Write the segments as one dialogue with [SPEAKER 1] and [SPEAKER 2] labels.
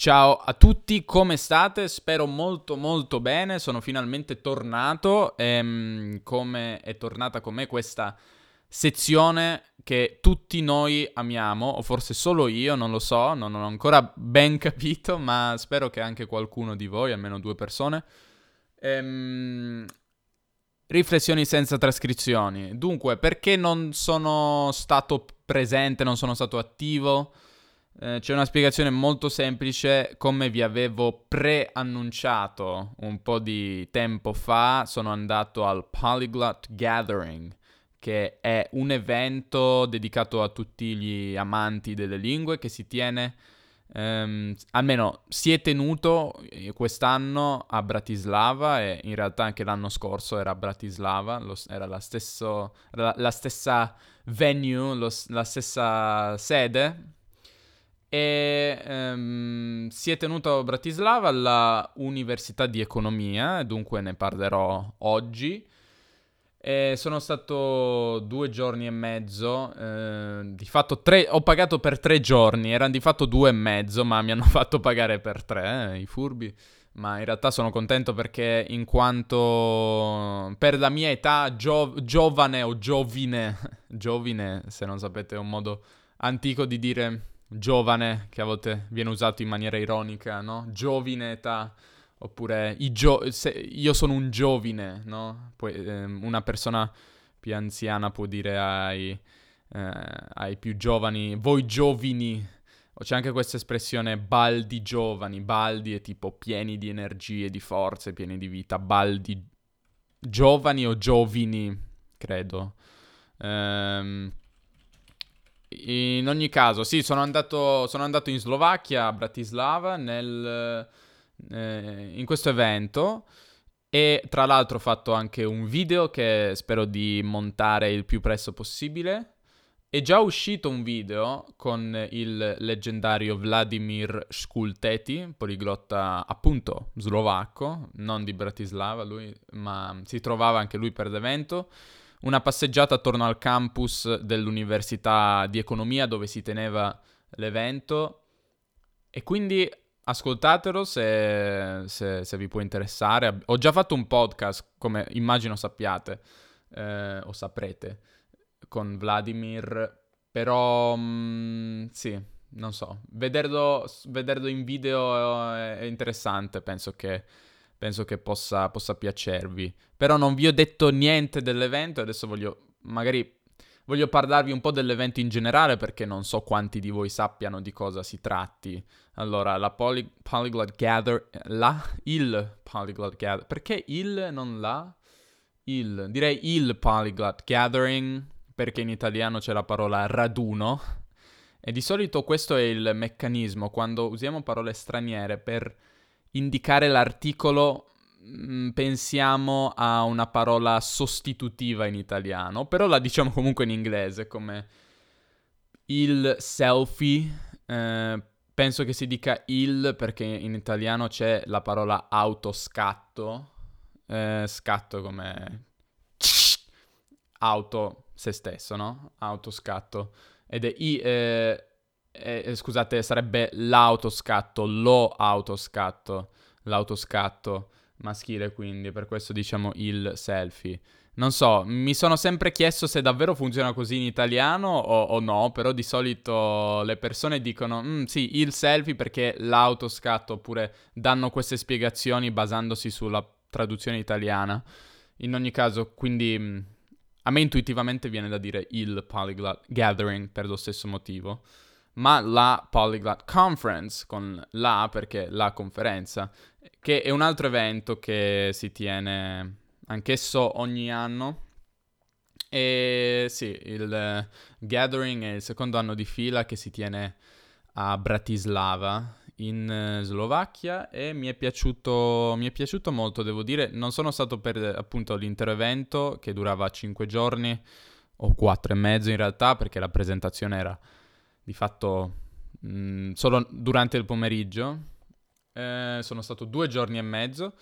[SPEAKER 1] Ciao a tutti, come state? Spero molto molto bene, sono finalmente tornato, ehm, come è tornata con me questa sezione che tutti noi amiamo, o forse solo io, non lo so, non ho ancora ben capito, ma spero che anche qualcuno di voi, almeno due persone, ehm, riflessioni senza trascrizioni. Dunque, perché non sono stato presente, non sono stato attivo? Eh, c'è una spiegazione molto semplice, come vi avevo preannunciato un po' di tempo fa, sono andato al Polyglot Gathering, che è un evento dedicato a tutti gli amanti delle lingue che si tiene, ehm, almeno si è tenuto eh, quest'anno a Bratislava e in realtà anche l'anno scorso era a Bratislava, lo, era, la, stesso, la, la, stessa venue, lo, la stessa sede e um, si è tenuto a Bratislava alla Università di Economia, dunque ne parlerò oggi. E sono stato due giorni e mezzo, eh, di fatto tre, ho pagato per tre giorni, erano di fatto due e mezzo, ma mi hanno fatto pagare per tre, eh, i furbi. Ma in realtà sono contento perché in quanto per la mia età gio- giovane o giovine, giovine se non sapete è un modo antico di dire giovane, che a volte viene usato in maniera ironica, no? Giovine età, oppure gio- io sono un giovine, no? Poi eh, una persona più anziana può dire ai, eh, ai più giovani, voi giovani, c'è anche questa espressione baldi giovani, baldi è tipo pieni di energie, di forze, pieni di vita, baldi giovani o giovini, credo. Ehm, in ogni caso, sì, sono andato, sono andato in Slovacchia, a Bratislava, nel, eh, in questo evento e tra l'altro ho fatto anche un video che spero di montare il più presto possibile. È già uscito un video con il leggendario Vladimir Skulteti, poliglotta appunto slovacco, non di Bratislava lui, ma si trovava anche lui per l'evento una passeggiata attorno al campus dell'Università di Economia dove si teneva l'evento e quindi ascoltatelo se, se, se vi può interessare. Ho già fatto un podcast, come immagino sappiate eh, o saprete, con Vladimir, però mh, mm, sì, non so, vederlo, vederlo in video è interessante, penso che penso che possa, possa piacervi. Però non vi ho detto niente dell'evento, adesso voglio magari voglio parlarvi un po' dell'evento in generale perché non so quanti di voi sappiano di cosa si tratti. Allora, la Poly- Polyglot Gather, la, il Polyglot Gather, perché il, non la? Il, direi il Polyglot Gathering, perché in italiano c'è la parola raduno. E di solito questo è il meccanismo quando usiamo parole straniere per indicare l'articolo mm, pensiamo a una parola sostitutiva in italiano, però la diciamo comunque in inglese come il selfie. Eh, penso che si dica il perché in italiano c'è la parola autoscatto. Eh, scatto come auto se stesso, no? Autoscatto. Ed è i, eh, eh, eh, scusate, sarebbe l'autoscatto, lo autoscatto, l'autoscatto maschile quindi, per questo diciamo il selfie. Non so, mi sono sempre chiesto se davvero funziona così in italiano o, o no, però di solito le persone dicono mm, sì, il selfie perché l'autoscatto oppure danno queste spiegazioni basandosi sulla traduzione italiana. In ogni caso, quindi mm, a me intuitivamente viene da dire il polyglot gathering per lo stesso motivo ma la Polyglot Conference, con la perché la conferenza, che è un altro evento che si tiene anch'esso ogni anno. E sì, il Gathering è il secondo anno di fila che si tiene a Bratislava in Slovacchia e mi è piaciuto, mi è piaciuto molto, devo dire. Non sono stato per appunto l'intero evento che durava 5 giorni o 4 e mezzo in realtà perché la presentazione era di fatto mh, mm, solo durante il pomeriggio. Eh, sono stato due giorni e mezzo.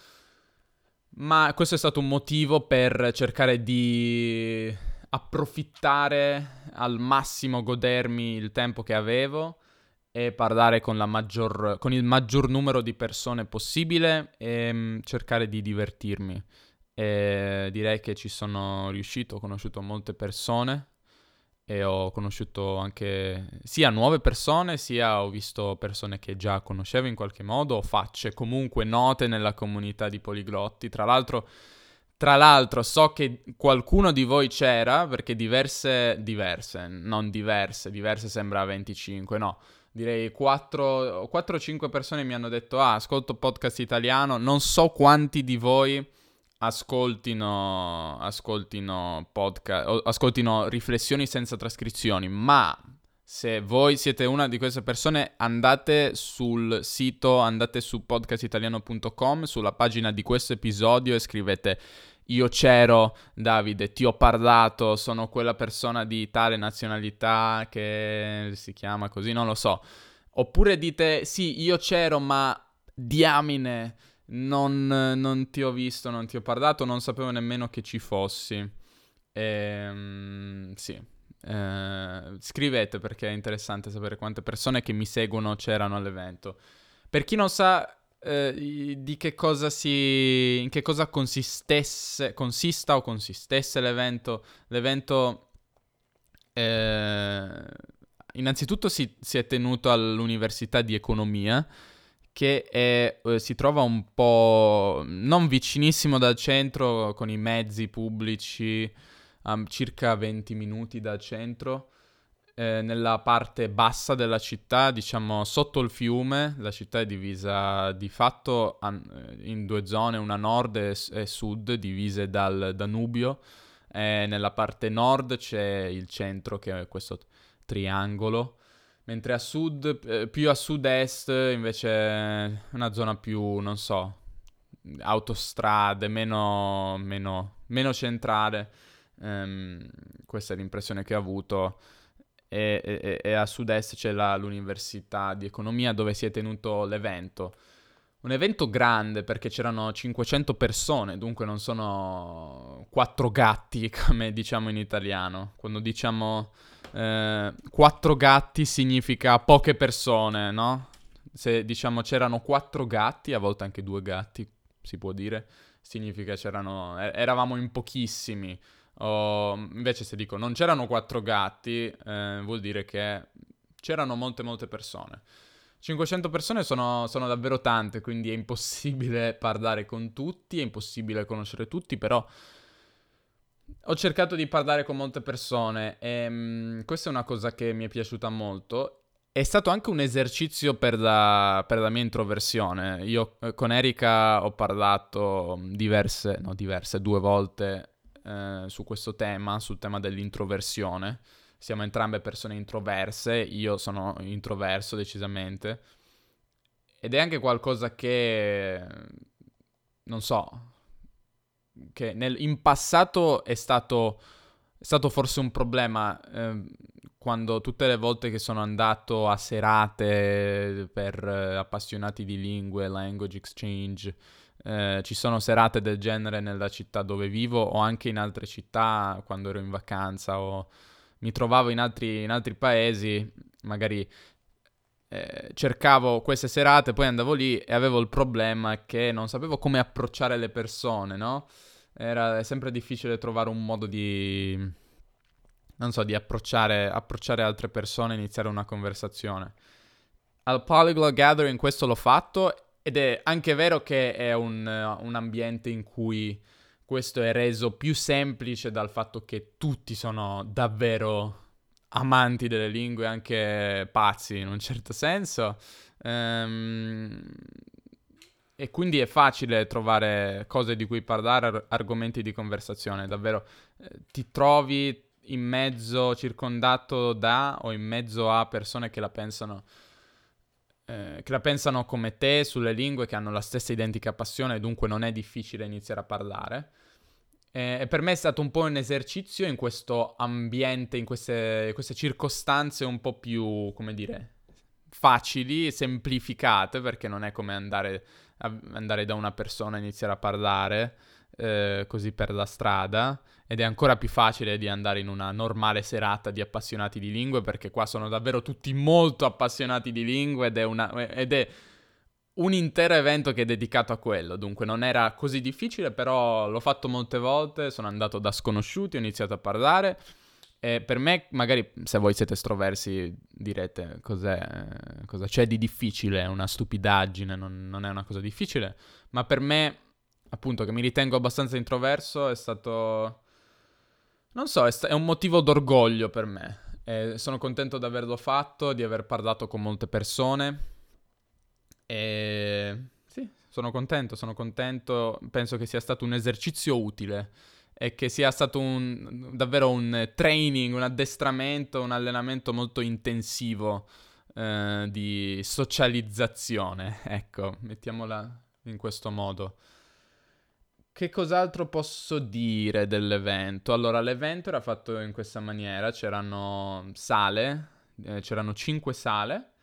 [SPEAKER 1] Ma questo è stato un motivo per cercare di approfittare al massimo, godermi il tempo che avevo e parlare con, maggior, con il maggior numero di persone possibile e mm, cercare di divertirmi. E direi che ci sono riuscito, ho conosciuto molte persone e ho conosciuto anche sia nuove persone, sia ho visto persone che già conoscevo in qualche modo, facce comunque note nella comunità di poliglotti. Tra l'altro, tra l'altro so che qualcuno di voi c'era, perché diverse, diverse, non diverse, diverse sembra 25, no direi 4 o 5 persone mi hanno detto ah ascolto podcast italiano non so quanti di voi ascoltino ascoltino podcast ascoltino riflessioni senza trascrizioni ma se voi siete una di queste persone andate sul sito andate su podcastitaliano.com sulla pagina di questo episodio e scrivete io c'ero, Davide, ti ho parlato, sono quella persona di tale nazionalità che si chiama così, non lo so. Oppure dite, sì, io c'ero, ma diamine, non, non ti ho visto, non ti ho parlato, non sapevo nemmeno che ci fossi. Ehm, sì. Eh, scrivete perché è interessante sapere quante persone che mi seguono c'erano all'evento. Per chi non sa, eh, di che cosa si... in che cosa consistesse, consista o consistesse l'evento. L'evento... Eh, innanzitutto si, si, è tenuto all'Università di Economia, che è, eh, si trova un po' non vicinissimo dal centro, con i mezzi pubblici, a circa 20 minuti dal centro eh, nella parte bassa della città, diciamo sotto il fiume. La città è divisa di fatto in due zone, una nord e, sud, divise dal Danubio. E nella parte nord c'è il centro, che è questo triangolo, mentre a sud, eh, più a sud-est invece una zona più, non so, autostrade, meno, meno, meno centrale. Um, questa è l'impressione che ho avuto e, e, e a sud-est c'è la, l'Università di Economia dove si è tenuto l'evento. Un evento grande perché c'erano 500 persone, dunque non sono quattro gatti come diciamo in italiano. Quando diciamo eh, quattro gatti significa poche persone, no? Se diciamo c'erano quattro gatti, a volte anche due gatti, si può dire, significa c'erano, eravamo in pochissimi. O, invece se dico non c'erano quattro gatti, eh, vuol dire che c'erano molte molte persone. 500 persone sono, sono, davvero tante, quindi è impossibile parlare con tutti, è impossibile conoscere tutti, però ho cercato di parlare con molte persone e um, questa è una cosa che mi è piaciuta molto. È stato anche un esercizio per la, per la mia introversione. Io eh, con Erika ho parlato diverse, no diverse, due volte eh, su questo tema, sul tema dell'introversione. Siamo entrambe persone introverse, io sono introverso decisamente. Ed è anche qualcosa che, non so, che nel, in passato è stato, è stato, forse un problema eh, quando tutte le volte che sono andato a serate per eh, appassionati di lingue, language exchange, eh, ci sono serate del genere nella città dove vivo o anche in altre città quando ero in vacanza o mi trovavo in altri, in altri paesi, magari eh, cercavo queste serate, poi andavo lì e avevo il problema che non sapevo come approcciare le persone, no? Era sempre difficile trovare un modo di, non so, di approcciare, approcciare altre persone e iniziare una conversazione. Al Polyglot Gathering questo l'ho fatto ed è anche vero che è un, un, ambiente in cui questo è reso più semplice dal fatto che tutti sono davvero amanti delle lingue, anche pazzi in un certo senso. Ehm, e quindi è facile trovare cose di cui parlare, ar- argomenti di conversazione. Davvero eh, ti trovi in mezzo, circondato da o in mezzo a persone che la pensano eh, che la pensano come te sulle lingue, che hanno la stessa identica passione, dunque non è difficile iniziare a parlare. E per me è stato un po' un esercizio in questo ambiente, in queste, queste circostanze un po' più, come dire, facili, semplificate, perché non è come andare, a, andare da una persona e iniziare a parlare. eh, così per la strada ed è ancora più facile di andare in una normale serata di appassionati di lingue perché qua sono davvero tutti molto appassionati di lingue ed è, una, ed è un intero evento che è dedicato a quello, dunque non era così difficile, però l'ho fatto molte volte, sono andato da sconosciuti, ho iniziato a parlare e per me, magari se voi siete estroversi direte cosa c'è di difficile, è una stupidaggine, non, non è una cosa difficile, ma per me, appunto, che mi ritengo abbastanza introverso, è stato... Non so, è, sta- è un motivo d'orgoglio per me. E sono contento di averlo fatto, di aver parlato con molte persone e sì, sono contento, sono contento. Penso che sia stato un esercizio utile e che sia stato un, davvero un training, un addestramento, un allenamento molto intensivo eh, di socializzazione. Ecco, mettiamola in questo modo. Che cos'altro posso dire dell'evento? Allora, l'evento era fatto in questa maniera, c'erano sale, eh, c'erano cinque sale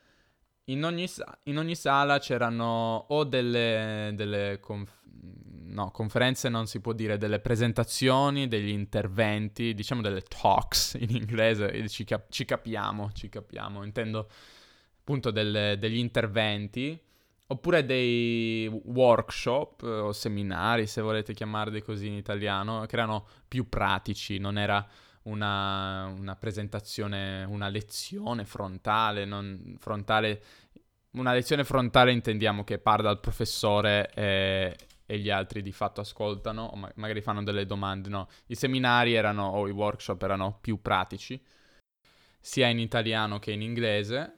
[SPEAKER 1] in ogni, in ogni, sala c'erano o delle, delle conf- no, conferenze, non si può dire, delle presentazioni, degli interventi, diciamo delle talks in inglese, ci, cap- ci capiamo, ci capiamo, intendo appunto delle, degli interventi, oppure dei workshop o seminari, se volete chiamarli così in italiano, che erano più pratici, non era una, una presentazione, una lezione frontale, non, frontale, una lezione frontale intendiamo che parla il professore e, e gli altri di fatto ascoltano o ma- magari fanno delle domande, no. I seminari erano, o i workshop erano più pratici, sia in italiano che in inglese.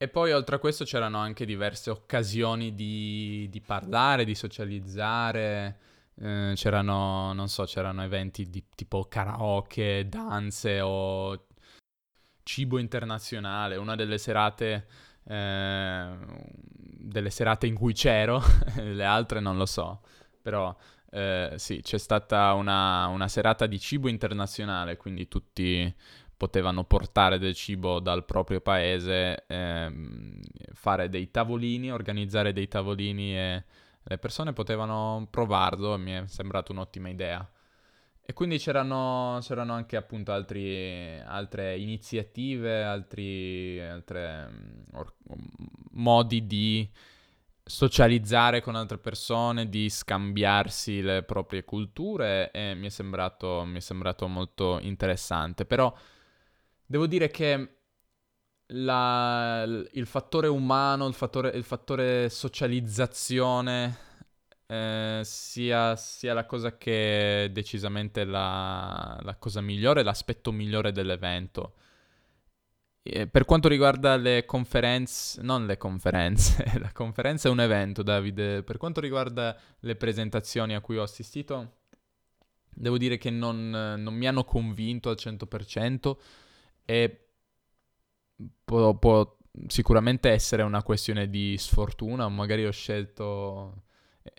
[SPEAKER 1] E poi oltre a questo c'erano anche diverse occasioni di, di parlare, di socializzare, eh, c'erano, non so, c'erano eventi di, tipo karaoke, danze o cibo internazionale. Una delle serate, eh, delle serate in cui c'ero, le altre non lo so, però eh, sì, c'è stata una, una serata di cibo internazionale, quindi tutti potevano portare del cibo dal proprio paese, ehm, fare dei tavolini, organizzare dei tavolini e le persone potevano provarlo e mi è sembrato un'ottima idea. E quindi c'erano, c'erano anche appunto altri, altre iniziative, altri altre, or, modi di socializzare con altre persone, di scambiarsi le proprie culture e mi è sembrato, mi è sembrato molto interessante. Però devo dire che la, il fattore umano, il fattore, il fattore socializzazione eh, sia, sia, la cosa che è decisamente la, la cosa migliore, l'aspetto migliore dell'evento. E per quanto riguarda le conferenze, non le conferenze, la conferenza è un evento, Davide. Per quanto riguarda le presentazioni a cui ho assistito, devo dire che non, non mi hanno convinto al 100% e può, può sicuramente essere una questione di sfortuna, magari ho scelto...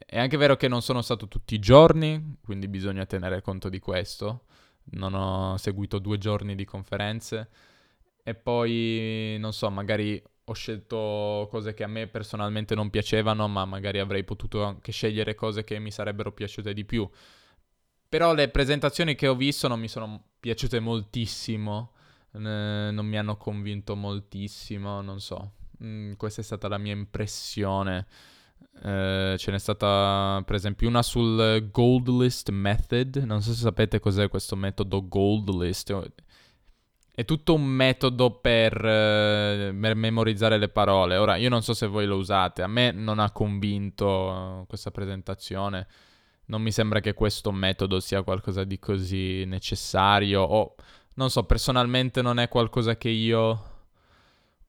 [SPEAKER 1] È anche vero che non sono stato tutti i giorni, quindi bisogna tenere conto di questo. Non ho seguito due giorni di conferenze e poi, non so, magari ho scelto cose che a me personalmente non piacevano, ma magari avrei potuto anche scegliere cose che mi sarebbero piaciute di più. Però le presentazioni che ho visto non mi sono piaciute moltissimo non mi hanno convinto moltissimo, non so. Mm, questa è stata la mia impressione. Eh, ce n'è stata per esempio una sul Gold List Method. Non so se sapete cos'è questo metodo Gold List. È tutto un metodo per, eh, per memorizzare le parole. Ora, io non so se voi lo usate. A me non ha convinto questa presentazione. Non mi sembra che questo metodo sia qualcosa di così necessario. O non so, personalmente non è qualcosa che io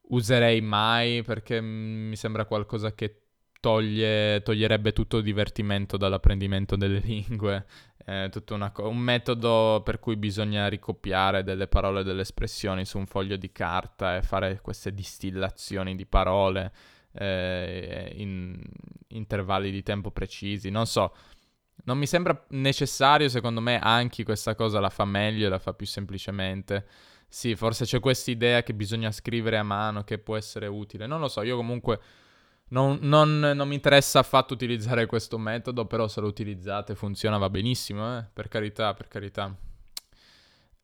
[SPEAKER 1] userei mai perché mi sembra qualcosa che toglie, toglierebbe tutto il divertimento dall'apprendimento delle lingue. È tutto co- un metodo per cui bisogna ricopiare delle parole e delle espressioni su un foglio di carta e fare queste distillazioni di parole eh, in intervalli di tempo precisi. Non so, non mi sembra necessario, secondo me, Anki questa cosa la fa meglio la fa più semplicemente. Sì, forse c'è questa idea che bisogna scrivere a mano, che può essere utile. Non lo so, io comunque Non, non, non, mi interessa affatto utilizzare questo metodo, però se lo utilizzate funziona, va benissimo, eh? per carità, per carità.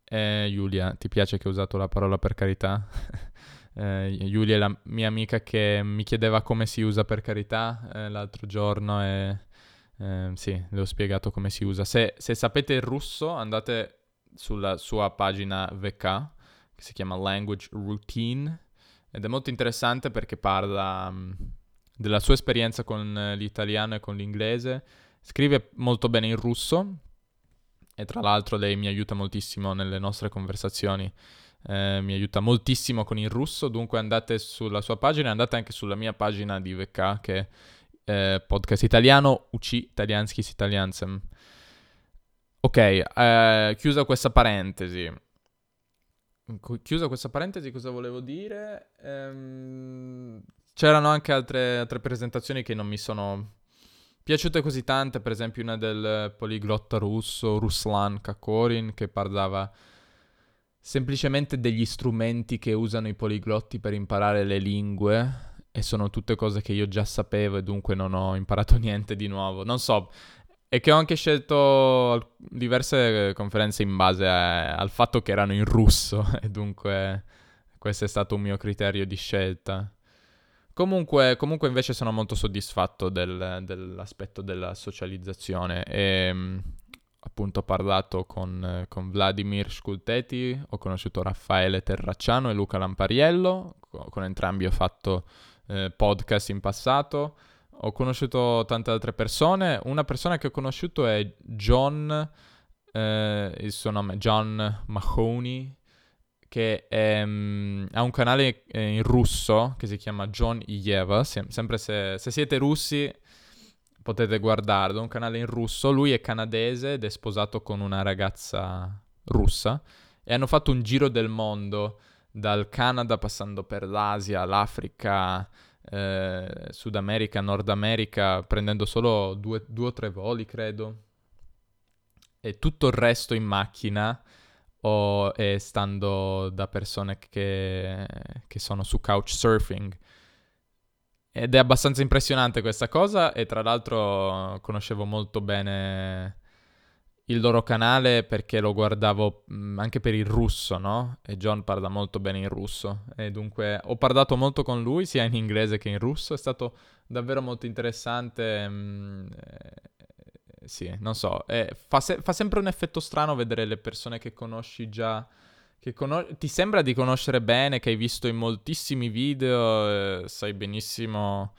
[SPEAKER 1] Eh, Giulia, ti piace che ho usato la parola per carità? eh, Giulia è la mia amica che mi chiedeva come si usa per carità eh, l'altro giorno e eh, sì, le ho spiegato come si usa. Se, se sapete il russo, andate sulla sua pagina VK, che si chiama Language Routine, ed è molto interessante perché parla um, della sua esperienza con l'italiano e con l'inglese. Scrive molto bene in russo e tra l'altro lei mi aiuta moltissimo nelle nostre conversazioni. Eh, mi aiuta moltissimo con il russo, dunque andate sulla sua pagina e andate anche sulla mia pagina di VK che eh, podcast italiano, UC Italianski Italiansem. Ok, eh, chiusa questa parentesi. Chiusa questa parentesi, cosa volevo dire? Ehm, c'erano anche altre, altre, presentazioni che non mi sono piaciute così tante, per esempio una del poliglotta russo, Ruslan Kakorin, che parlava semplicemente degli strumenti che usano i poliglotti per imparare le lingue e sono tutte cose che io già sapevo e dunque non ho imparato niente di nuovo. Non so, e che ho anche scelto diverse conferenze in base a, al fatto che erano in russo e dunque questo è stato un mio criterio di scelta. Comunque, comunque invece sono molto soddisfatto del, dell'aspetto della socializzazione e appunto ho parlato con, con Vladimir Sculteti, ho conosciuto Raffaele Terracciano e Luca Lampariello, con entrambi ho fatto eh, podcast in passato. Ho conosciuto tante altre persone. Una persona che ho conosciuto è John, eh, il suo nome è John Mahoney, che è, um, ha un canale eh, in russo che si chiama John Yeva. Sem- sempre se, se, siete russi potete guardarlo, un canale in russo. Lui è canadese ed è sposato con una ragazza russa e hanno fatto un giro del mondo dal Canada passando per l'Asia, l'Africa, eh, Sud America, Nord America, prendendo solo due, due, o tre voli, credo, e tutto il resto in macchina o e stando da persone che, che sono su couchsurfing. Ed è abbastanza impressionante questa cosa e tra l'altro conoscevo molto bene il loro canale perché lo guardavo mm, anche per il russo, no? E John parla molto bene in russo e dunque ho parlato molto con lui sia in inglese che in russo, è stato davvero molto interessante. Mm, eh, sì, non so, eh, fa, se- fa, sempre un effetto strano vedere le persone che conosci già. Che conos- ti sembra di conoscere bene, che hai visto in moltissimi video, eh, sai benissimo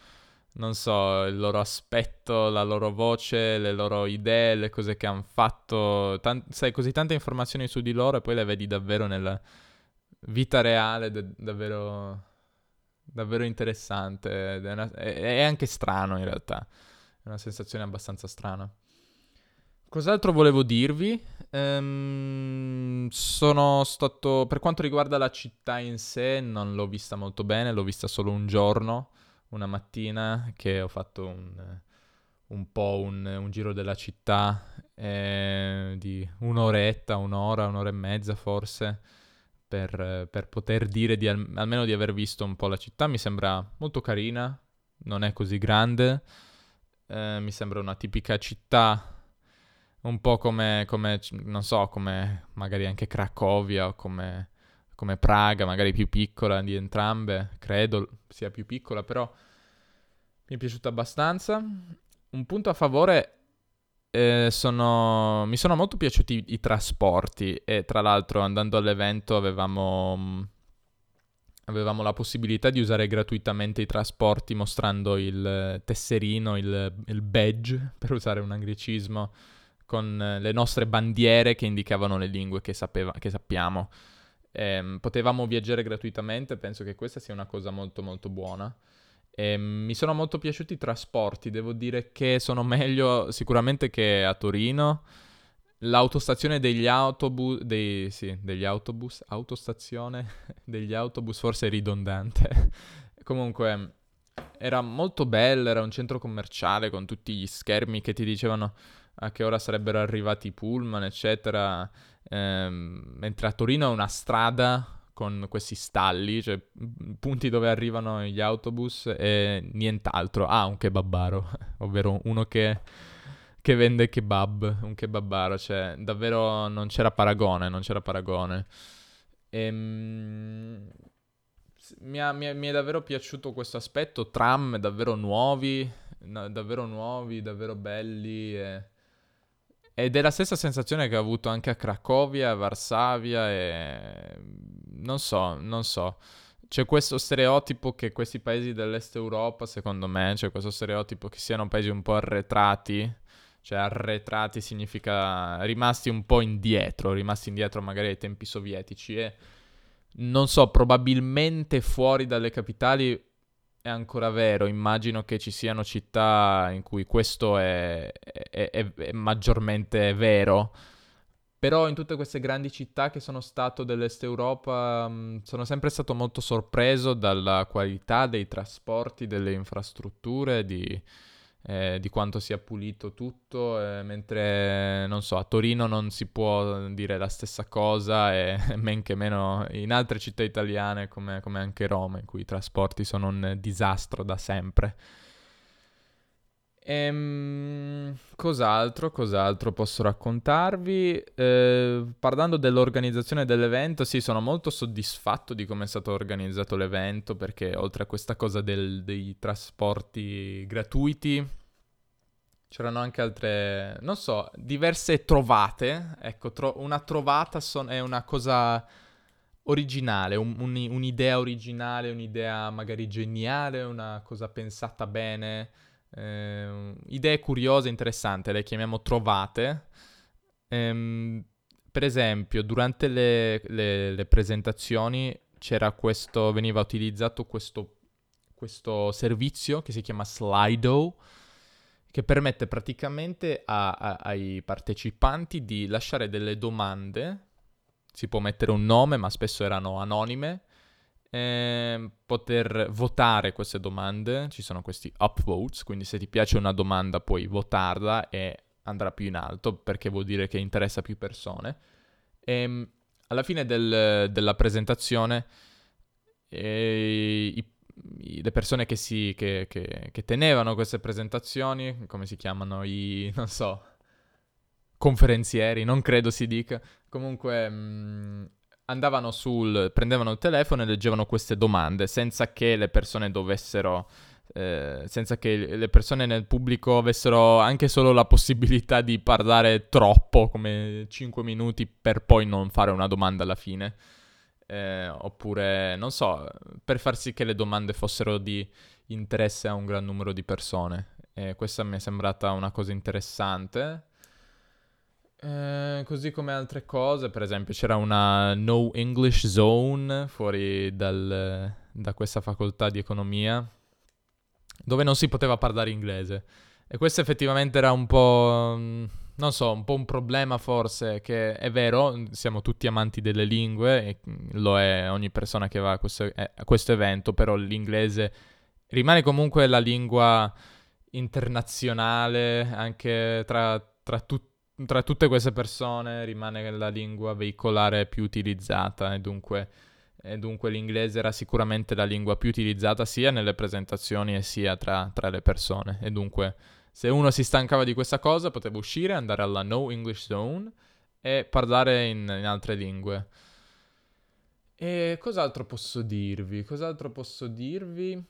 [SPEAKER 1] non so, il loro aspetto, la loro voce, le loro idee, le cose che hanno fatto. Tant- sai, così tante informazioni su di loro e poi le vedi davvero nella vita reale, d- davvero, davvero interessante. È, una- è anche strano in realtà. È una sensazione abbastanza strana. Cos'altro volevo dirvi? Ehm, sono stato, per quanto riguarda la città in sé, non l'ho vista molto bene, l'ho vista solo un giorno una mattina che ho fatto un, un po' un, un, giro della città eh, di un'oretta, un'ora, un'ora e mezza forse, per, per poter dire di al, almeno di aver visto un po' la città. Mi sembra molto carina, non è così grande, eh, mi sembra una tipica città un po' come, come, non so, come magari anche Cracovia o come come Praga, magari più piccola di entrambe, credo sia più piccola, però mi è piaciuta abbastanza. Un punto a favore eh, sono... mi sono molto piaciuti i, trasporti e tra l'altro andando all'evento avevamo, avevamo la possibilità di usare gratuitamente i trasporti mostrando il tesserino, il, il badge, per usare un anglicismo, con le nostre bandiere che indicavano le lingue che, sapeva, che sappiamo ehm, potevamo viaggiare gratuitamente, penso che questa sia una cosa molto molto buona. E mi sono molto piaciuti i trasporti, devo dire che sono meglio sicuramente che a Torino. L'autostazione degli autobus, dei, sì, degli autobus, autostazione degli autobus forse è ridondante. Comunque era molto bello, era un centro commerciale con tutti gli schermi che ti dicevano a che ora sarebbero arrivati i pullman, eccetera. Ehm, mentre a Torino è una strada con questi stalli, cioè punti dove arrivano gli autobus e nient'altro. Ah, un kebabaro, ovvero uno che, che vende kebab, un kebabaro, cioè davvero non c'era paragone, non c'era paragone. Ehm, mi, ha, mi, mi, è davvero piaciuto questo aspetto, tram davvero nuovi, davvero nuovi, davvero belli e... Ed è la stessa sensazione che ho avuto anche a Cracovia, a Varsavia e... Non so, non so. C'è questo stereotipo che questi paesi dell'est Europa, secondo me, c'è questo stereotipo che siano paesi un po' arretrati. Cioè arretrati significa rimasti un po' indietro, rimasti indietro magari ai tempi sovietici e non so, probabilmente fuori dalle capitali è ancora vero. Immagino che ci siano città in cui questo è, è, è, maggiormente vero. Però in tutte queste grandi città che sono stato dell'Est Europa mh, sono sempre stato molto sorpreso dalla qualità dei trasporti, delle infrastrutture, di, eh, di quanto sia pulito tutto, eh, mentre non so, a Torino non si può dire la stessa cosa e men che meno in altre città italiane come, come anche Roma, in cui i trasporti sono un disastro da sempre. Ehm, cos'altro, cos'altro posso raccontarvi? Eh, parlando dell'organizzazione dell'evento, sì, sono molto soddisfatto di come è stato organizzato l'evento perché oltre a questa cosa del, dei trasporti gratuiti, c'erano anche altre, non so, diverse trovate. Ecco, tro- una trovata son- è una cosa originale, un, un, un'idea originale, un'idea magari geniale, una cosa pensata bene eh, idee curiose, interessanti, le chiamiamo trovate. Ehm, per esempio, durante le, le, le, presentazioni questo, veniva utilizzato questo, questo servizio che si chiama Slido, che permette praticamente a, a, ai partecipanti di lasciare delle domande. Si può mettere un nome, ma spesso erano anonime, eh, poter votare queste domande, ci sono questi upvotes, quindi se ti piace una domanda puoi votarla e andrà più in alto perché vuol dire che interessa più persone. E ehm, alla fine del, della presentazione eh, i, i, le persone che, si, che, che, che tenevano queste presentazioni, come si chiamano i, non so, conferenzieri, non credo si dica, comunque mh, mm, andavano sul, prendevano il telefono e leggevano queste domande senza che le persone dovessero, eh, senza che le persone nel pubblico avessero anche solo la possibilità di parlare troppo, come 5 minuti, per poi non fare una domanda alla fine. Eh, oppure, non so, per far sì che le domande fossero di interesse a un gran numero di persone. E questa mi è sembrata una cosa interessante. Eh, così come altre cose, per esempio c'era una no English zone fuori dal, da questa facoltà di economia dove non si poteva parlare inglese. E questo effettivamente era un po', mm, non so, un po' un problema forse, che è vero, siamo tutti amanti delle lingue e lo è ogni persona che va a questo, eh, a questo evento, però l'inglese rimane comunque la lingua internazionale anche tra, tra tutti tra tutte queste persone rimane la lingua veicolare più utilizzata e dunque, e dunque, l'inglese era sicuramente la lingua più utilizzata sia nelle presentazioni e sia tra, tra, le persone e dunque se uno si stancava di questa cosa poteva uscire, andare alla No English Zone e parlare in, in altre lingue. E cos'altro posso dirvi? Cos'altro posso dirvi?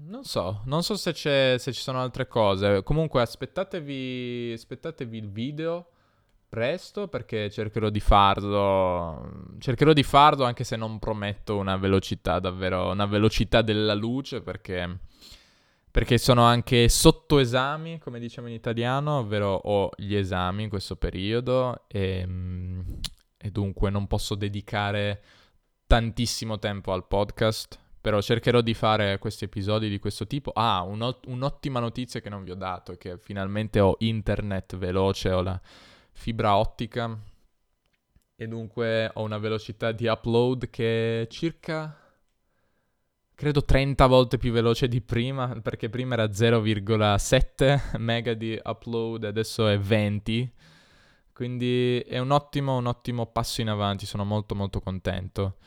[SPEAKER 1] Non so, non so se, se, ci sono altre cose. Comunque aspettatevi, aspettatevi il video presto perché cercherò di farlo. Cercherò di farlo anche se non prometto una velocità davvero, una velocità della luce perché, perché sono anche sotto esami, come diciamo in italiano, ovvero ho gli esami in questo periodo e, e dunque non posso dedicare tantissimo tempo al podcast però cercherò di fare questi episodi di questo tipo. Ah, un'ot- un'ottima notizia che non vi ho dato è che finalmente ho internet veloce, ho la fibra ottica e dunque ho una velocità di upload che è circa credo 30 volte più veloce di prima, perché prima era 0,7 mega di upload, adesso è 20. Quindi è un ottimo, un ottimo passo in avanti, sono molto molto contento.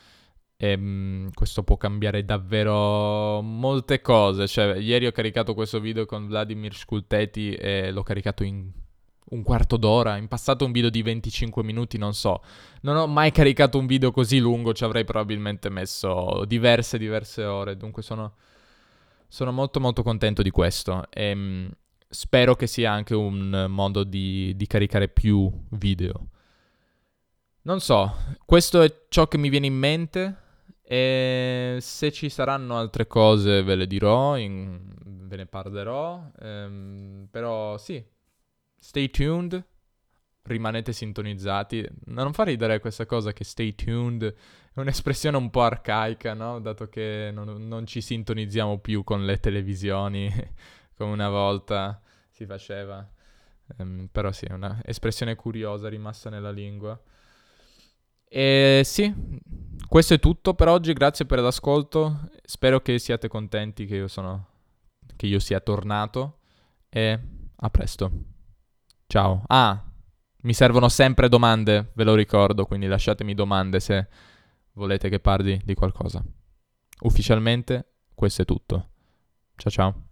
[SPEAKER 1] E mh, questo può cambiare davvero molte cose. Cioè, ieri ho caricato questo video con Vladimir Sculteti e l'ho caricato in un quarto d'ora. In passato un video di 25 minuti, non so. Non ho mai caricato un video così lungo, ci avrei probabilmente messo diverse, diverse ore. Dunque sono, sono molto, molto contento di questo. E mh, spero che sia anche un modo di, di caricare più video. Non so, questo è ciò che mi viene in mente. E se ci saranno altre cose ve le dirò, in... ve ne parlerò. Ehm, però sì, stay tuned, rimanete sintonizzati. Non fa ridere questa cosa che stay tuned è un'espressione un po' arcaica, no? Dato che non, non ci sintonizziamo più con le televisioni come una volta si faceva. Um, però sì, è un'espressione curiosa rimasta nella lingua. E sì, questo è tutto per oggi, grazie per l'ascolto. Spero che siate contenti che io sono che io sia tornato e a presto. Ciao. Ah, mi servono sempre domande, ve lo ricordo, quindi lasciatemi domande se volete che parli di qualcosa. Ufficialmente questo è tutto. Ciao ciao.